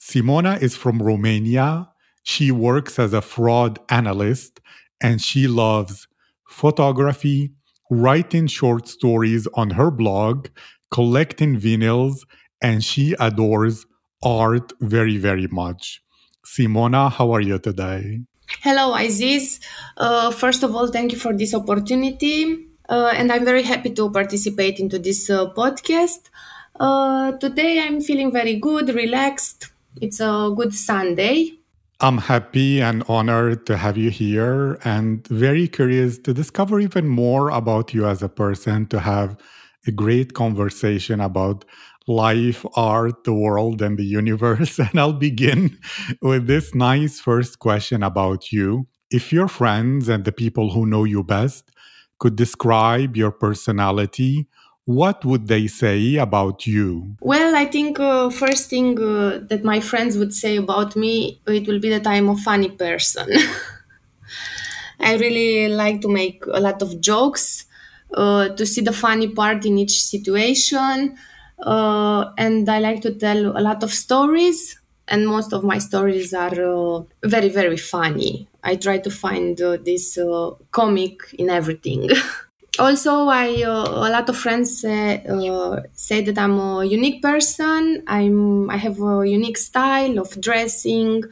Simona is from Romania. She works as a fraud analyst and she loves photography, writing short stories on her blog, collecting vinyls, and she adores art very, very much. Simona, how are you today? Hello, Aziz. Uh, first of all, thank you for this opportunity. Uh, and I'm very happy to participate into this uh, podcast. Uh, today I'm feeling very good, relaxed, it's a good Sunday. I'm happy and honored to have you here and very curious to discover even more about you as a person, to have a great conversation about life, art, the world, and the universe. And I'll begin with this nice first question about you. If your friends and the people who know you best could describe your personality, what would they say about you? Well, I think uh, first thing uh, that my friends would say about me, it will be that I'm a funny person. I really like to make a lot of jokes, uh, to see the funny part in each situation, uh, and I like to tell a lot of stories. And most of my stories are uh, very, very funny. I try to find uh, this comic in everything. also i uh, a lot of friends say, uh, say that i'm a unique person. I'm i have a unique style of dressing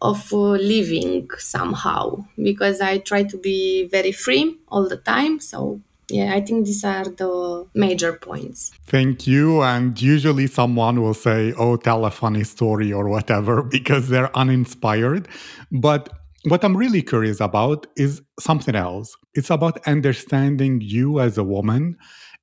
of uh, living somehow because i try to be very free all the time. So yeah i think these are the major points. Thank you. And usually someone will say oh tell a funny story or whatever because they're uninspired. But what I'm really curious about is something else. It's about understanding you as a woman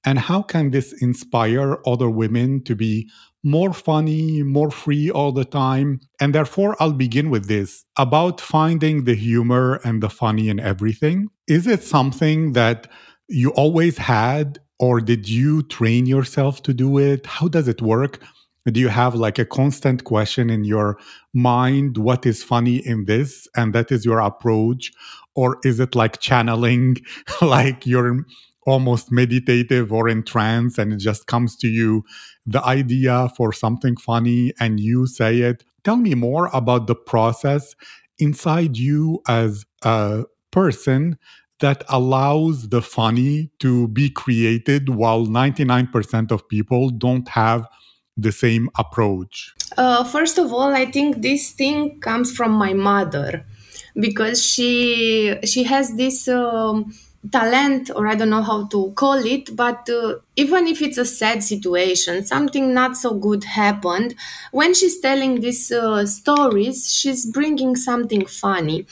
and how can this inspire other women to be more funny, more free all the time. And therefore, I'll begin with this about finding the humor and the funny in everything. Is it something that you always had, or did you train yourself to do it? How does it work? Do you have like a constant question in your mind what is funny in this? and that is your approach? Or is it like channeling like you're almost meditative or in trance and it just comes to you the idea for something funny and you say it? Tell me more about the process inside you as a person that allows the funny to be created while 99% of people don't have the same approach? Uh, first of all, I think this thing comes from my mother because she she has this um, talent, or I don't know how to call it, but uh, even if it's a sad situation, something not so good happened, when she's telling these uh, stories, she's bringing something funny.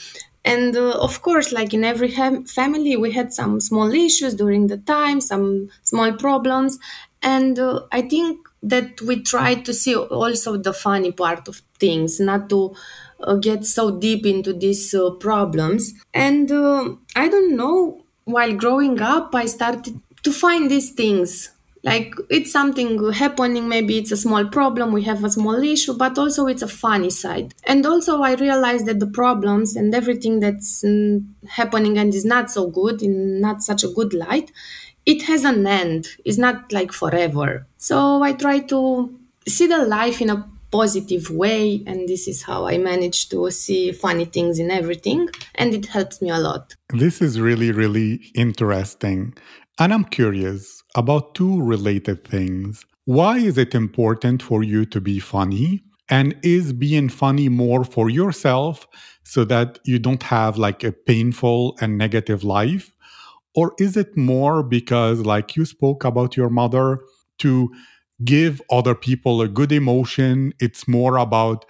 And uh, of course, like in every ha- family, we had some small issues during the time, some small problems. And uh, I think that we try to see also the funny part of things, not to uh, get so deep into these uh, problems. And uh, I don't know, while growing up, I started to find these things. Like it's something happening, maybe it's a small problem, we have a small issue, but also it's a funny side. And also, I realized that the problems and everything that's mm, happening and is not so good, in not such a good light, it has an end. It's not like forever. So I try to see the life in a positive way and this is how i manage to see funny things in everything and it helps me a lot this is really really interesting and i'm curious about two related things why is it important for you to be funny And is being funny more for yourself so that you don't have like a painful and negative life? Or is it more because, like you spoke about your mother, to give other people a good emotion? It's more about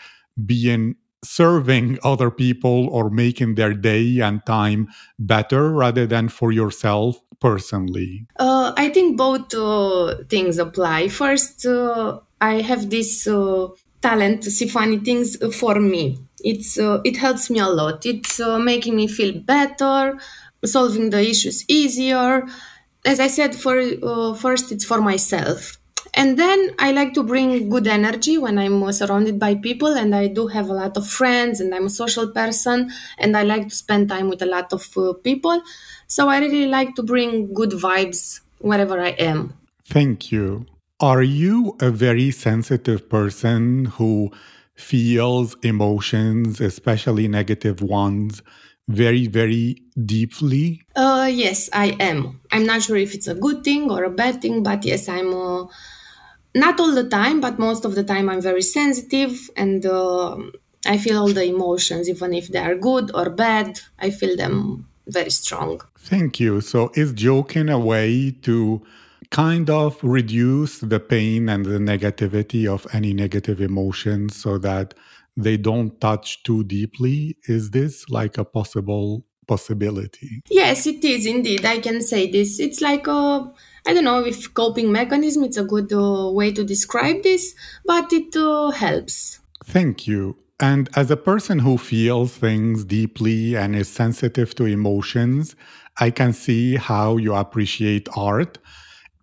being serving other people or making their day and time better rather than for yourself personally? Uh, I think both uh, things apply. First, uh, I have this uh, talent to see funny things for me. It's uh, it helps me a lot. It's uh, making me feel better, solving the issues easier. As I said, for first it's for myself and then I like to bring good energy when I'm surrounded by people, and I do have a lot of friends, and I'm a social person, and I like to spend time with a lot of uh, people. So I really like to bring good vibes wherever I am. Thank you. Are you a very sensitive person who feels emotions, especially negative ones, very, very deeply? Uh, yes, I am. I'm not sure if it's a good thing or a bad thing, but yes, I'm. Uh, not all the time, but most of the time I'm very sensitive and uh, I feel all the emotions, even if they are good or bad. I feel them very strong. Thank you. So, is joking a way to kind of reduce the pain and the negativity of any negative emotions so that they don't touch too deeply? Is this like a possible possibility? Yes, it is indeed. I can say this. It's like a I don't know if coping mechanism it's a good uh, way to describe this, but it uh, helps. Thank you. And as a person who feels things deeply and is sensitive to emotions, I can see how you appreciate art.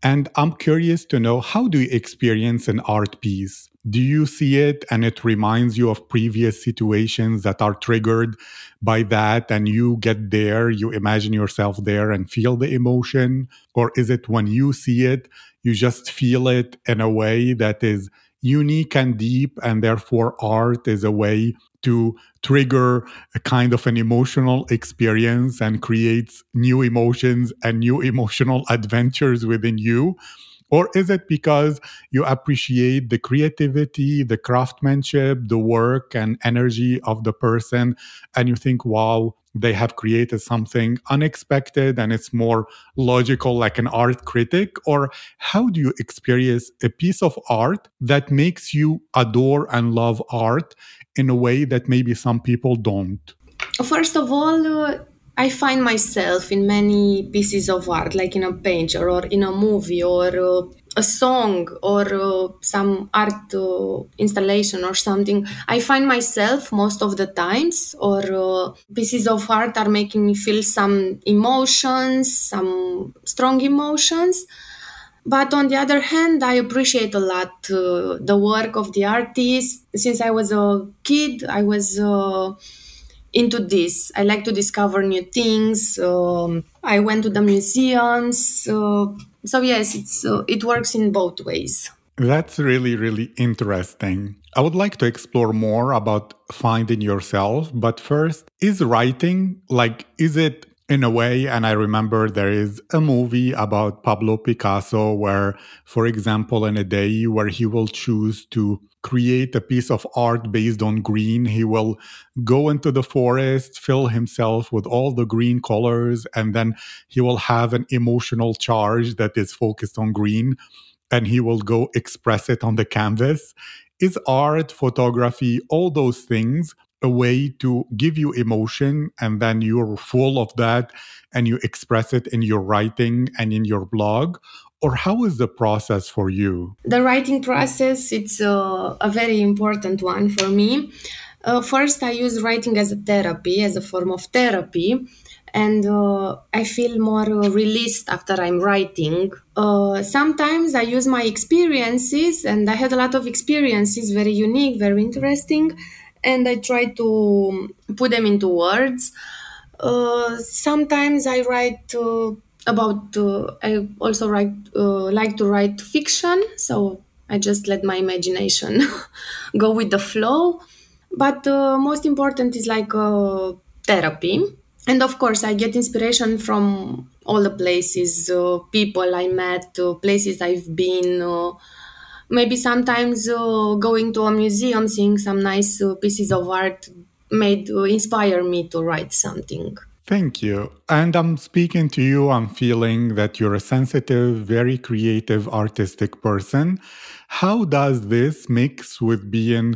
And I'm curious to know how do you experience an art piece? Do you see it and it reminds you of previous situations that are triggered by that and you get there, you imagine yourself there and feel the emotion? Or is it when you see it, you just feel it in a way that is unique and deep, and therefore art is a way to trigger a kind of an emotional experience and creates new emotions and new emotional adventures within you? Or is it because you appreciate the creativity, the craftsmanship, the work and energy of the person, and you think, wow, they have created something unexpected and it's more logical, like an art critic? Or how do you experience a piece of art that makes you adore and love art in a way that maybe some people don't? First of all, uh, I find myself in many pieces of art, like in a painter or in a movie or uh, a song or uh, some art uh, installation or something. I find myself most of the times, or uh, pieces of art are making me feel some emotions, some strong emotions. But on the other hand, I appreciate a lot uh, the work of the artist. Since I was a kid, I was uh, into this. I like to discover new things. Um, I went to the museums. Uh, so yes, it's uh, it works in both ways. That's really really interesting. I would like to explore more about finding yourself, but first, is writing like is it in a way and i remember there is a movie about pablo picasso where for example in a day where he will choose to create a piece of art based on green. He will go into the forest, fill himself with all the green colors, and then he will have an emotional charge that is focused on green, and he will go express it on the canvas. Is art, photography, all those things a way to give you emotion and then you're full of that and you express it in your writing and in your blog? or how is the process for you? The writing process it's a, a very important one for me. Uh, first, I use writing as a therapy, as a form of therapy, and uh, I feel more uh, released after I'm writing. Uh, sometimes I use my experiences, and I had a lot of experiences, very unique, very interesting, and I try to put them into words. Uh, sometimes I write uh, about uh, i also write uh, like to write fiction so i just let my imagination go with the flow but uh, most important is like uh, therapy and of course i get inspiration from all the places people i met places i've been maybe sometimes uh, going to a museum, seeing some nice uh, pieces of art made uh, inspire me to write something. Thank you. And I'm speaking to you, I'm feeling that you're a sensitive, very creative, artistic person. How does this mix with being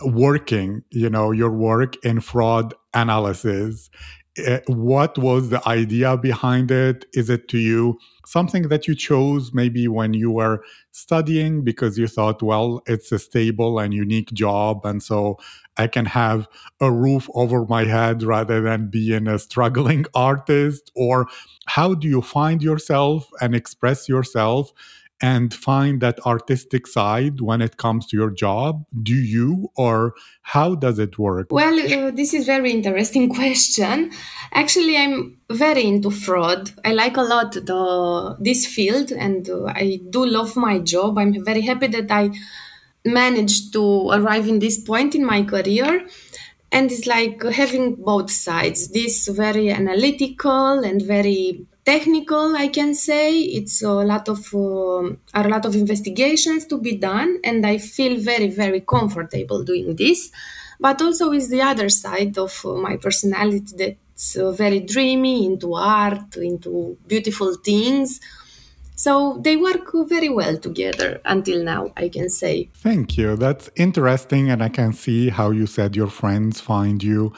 working, you know, your work in fraud analysis? Uh, what was the idea behind it? Is it to you something that you chose maybe when you were studying because you thought, well, it's a stable and unique job. And so I can have a roof over my head rather than being a struggling artist? Or how do you find yourself and express yourself and find that artistic side when it comes to your job? Do you, or how does it work? Well, uh, this is very interesting question. Actually, I'm very into fraud. I like a lot the this field, and uh, I do love my job. I'm very happy that I managed to arrive in this point in my career and it's like having both sides this very analytical and very technical i can say it's a lot of uh, a lot of investigations to be done and i feel very very comfortable doing this but also is the other side of uh, my personality that's uh, very dreamy into art into beautiful things so they work very well together until now, I can say. Thank you. That's interesting. And I can see how you said your friends find you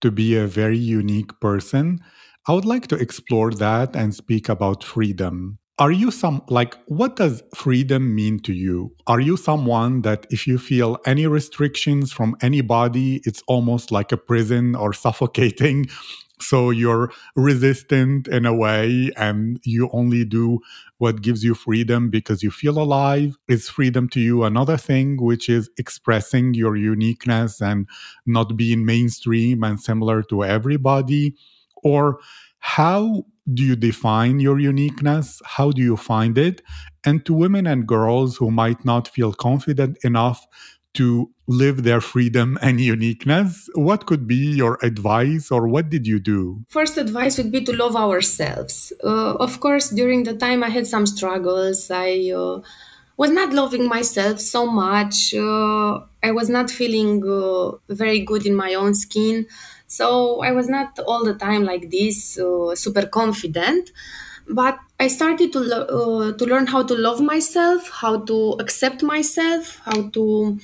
to be a very unique person. I would like to explore that and speak about freedom. Are you some, like, what does freedom mean to you? Are you someone that if you feel any restrictions from anybody, it's almost like a prison or suffocating? So you're resistant in a way, and you only do what gives you freedom because you feel alive. Is freedom to you another thing, which is expressing your uniqueness and not being mainstream and similar to everybody? Or how do you define your uniqueness? How do you find it? And to women and girls who might not feel confident enough to live their freedom and uniqueness. What could be your advice or what did you do? First advice would be to love ourselves. Uh, of course, during the time I had some struggles. I uh, was not loving myself so much. Uh, I was not feeling uh, very good in my own skin. So I was not all the time like this, uh, super confident. But I started to, lo- uh, to learn how to love myself, how to accept myself, how to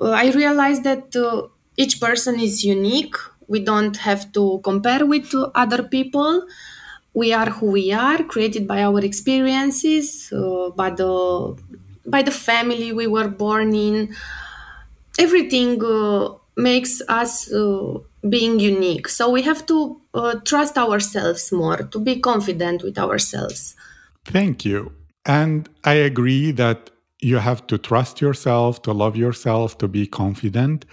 uh, I realized that uh, each person is unique. We don't have to compare with other people. We are who we are, created by our experiences, uh, by the by the family we were born in. Everything uh, makes us uh, being unique. So we have to uh, trust ourselves more, to be confident with ourselves. Thank you. And I agree that you have to trust yourself, to love yourself, to be confident.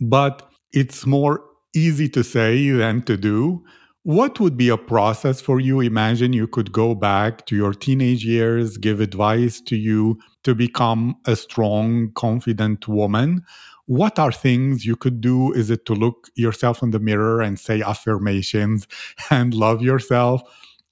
But it's more easy to say than to do. What would be a process for you? Imagine you could go back to your teenage years, give advice to you to become a strong, confident woman. What are things you could do? Is it to look yourself in the mirror and say affirmations and love yourself?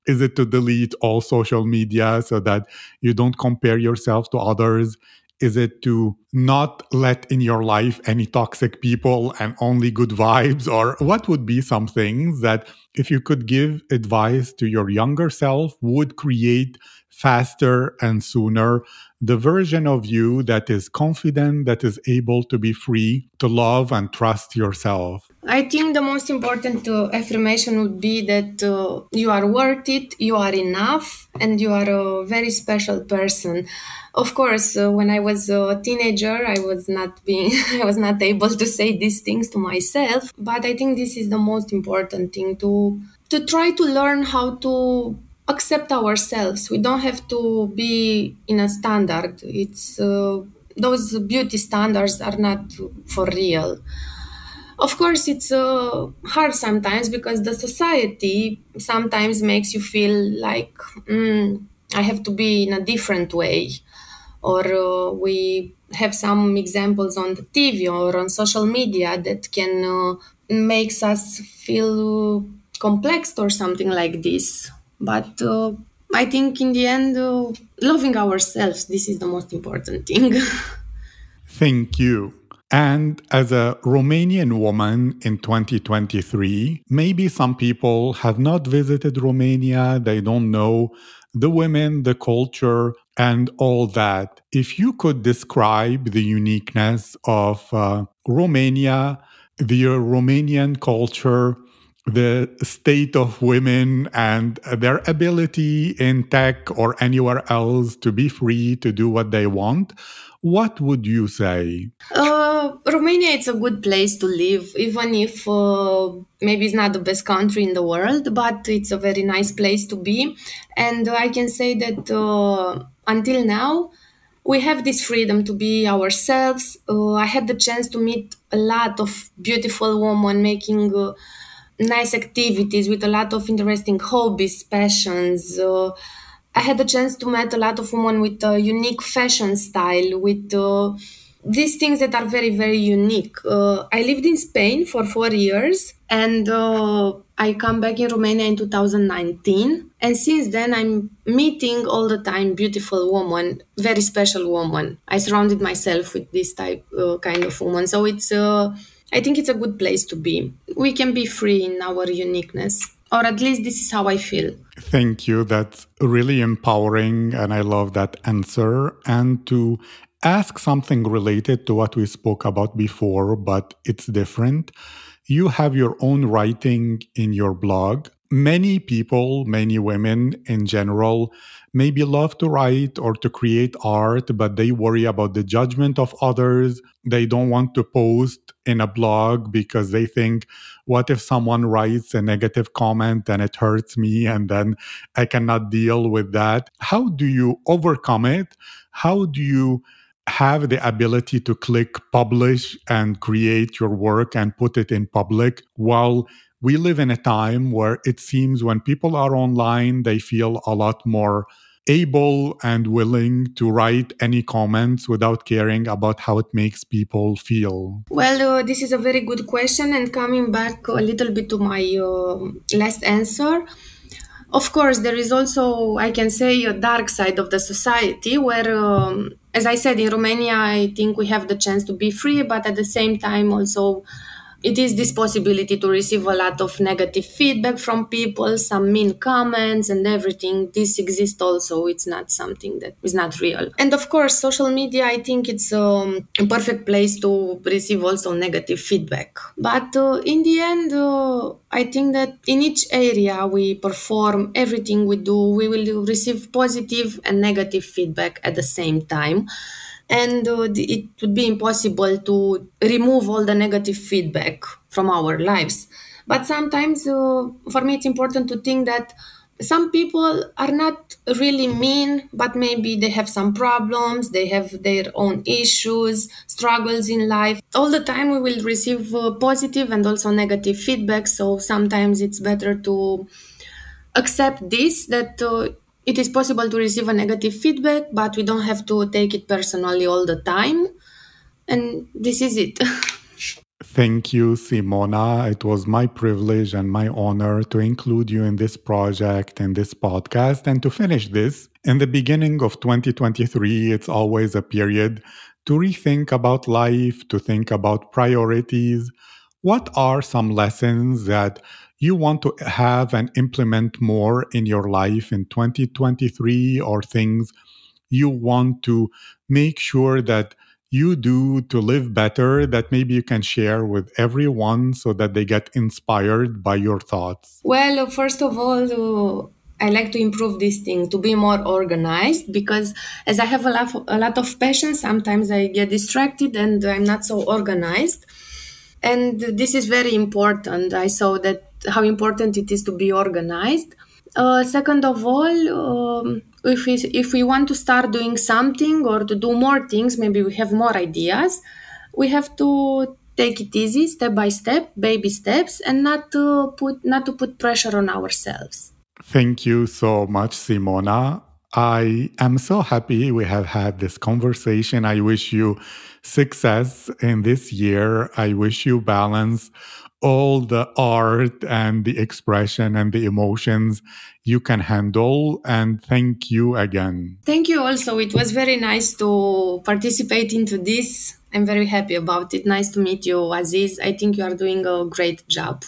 Is it to delete all social media so that you don't compare yourself to others? Is it to not let in your life any toxic people and only good vibes? Or what would be some things that, if you could give advice to your younger self, would create faster and sooner the version of you that is confident, that is able to be free, to love and trust yourself? I think the most important uh, affirmation would be that uh, you are worth it, you are enough, and you are a very special person. Of course, uh, when I was a teenager, I was not being, I was not able to say these things to myself. But I think this is the most important thing to to try to learn how to accept ourselves. We don't have to be in a standard. It's uh, those beauty standards are not for real. Of course, it's uh, hard sometimes because the society sometimes makes you feel like mm, I have to be in a different way, or uh, we have some examples on the TV or on social media that can uh, makes us feel complex or something like this but uh, I think in the end, uh, loving ourselves, this is the most important thing. Thank you. And as a Romanian woman in 2023, maybe some people have not visited Romania, they don't know the women, the culture, and all that. If you could describe the uniqueness of uh, Romania, the Romanian culture, the state of women and their ability in tech or anywhere else to be free to do what they want, what would you say? Uh, Romania is a good place to live, even if uh, maybe it's not the best country in the world, but it's a very nice place to be. And I can say that uh, until now, we have this freedom to be ourselves. Uh, I had the chance to meet a lot of beautiful women making uh, nice activities with a lot of interesting hobbies, passions. Uh, I had the chance to meet a lot of women with a unique fashion style, with uh, these things that are very, very unique. Uh, I lived in Spain for four years and uh, I come back in Romania in 2019. And since then, I'm meeting all the time beautiful women, very special women. I surrounded myself with this type uh, kind of woman. So it's, uh, I think it's a good place to be. We can be free in our uniqueness or at least this is how I feel. Thank you. That's really empowering. And I love that answer. And to ask something related to what we spoke about before, but it's different. You have your own writing in your blog. Many people, many women in general, maybe love to write or to create art, but they worry about the judgment of others. They don't want to post in a blog because they think, what if someone writes a negative comment and it hurts me and then I cannot deal with that? How do you overcome it? How do you have the ability to click publish and create your work and put it in public while we live in a time where it seems when people are online, they feel a lot more able and willing to write any comments without caring about how it makes people feel? Well, uh, this is a very good question. And coming back a little bit to my uh, last answer, of course, there is also, I can say, a dark side of the society where, um, as I said, in Romania, I think we have the chance to be free, but at the same time, also it is this possibility to receive a lot of negative feedback from people, some mean comments and everything. This exists also. It's not something that is not real. And of course, social media, I think it's um, a perfect place to receive also negative feedback. But uh, in the end, uh, I think that in each area we perform, everything we do, we will receive positive and negative feedback at the same time and uh, it would be impossible to remove all the negative feedback from our lives. But sometimes uh, for me it's important to think that some people are not really mean but maybe they have some problems they have their own issues struggles in life. All the time we will receive uh, positive and also negative feedback. So sometimes it's better to accept this that uh, it is possible to receive a negative feedback, but we don't have to take it personally all the time. And this is it. Thank you, Simona. It was my privilege and my honor to include you in this project and this podcast. And to finish this, in the beginning of 2023, it's always a period to rethink about life, to think about priorities. What are some lessons that you want to have and implement more in your life in 2023 or things you want to make sure that you do to live better that maybe you can share with everyone so that they get inspired by your thoughts? Well, first of all, uh, I like to improve this thing to be more organized because as I have a lot, of, a lot of passion, sometimes I get distracted and I'm not so organized. And this is very important. I saw that how important it is to be organized. Uh, second of all, um, if we, if we want to start doing something or to do more things, maybe we have more ideas, we have to take it easy, step by step, baby steps, and not to put not to put pressure on ourselves. Thank you so much, Simona. I am so happy we have had this conversation. I wish you success in this year. I wish you balance all the art and the expression and the emotions you can handle. And thank you again. Thank you also. It was very nice to participate into this. I'm very happy about it. Nice to meet you, Aziz. I think you are doing a great job.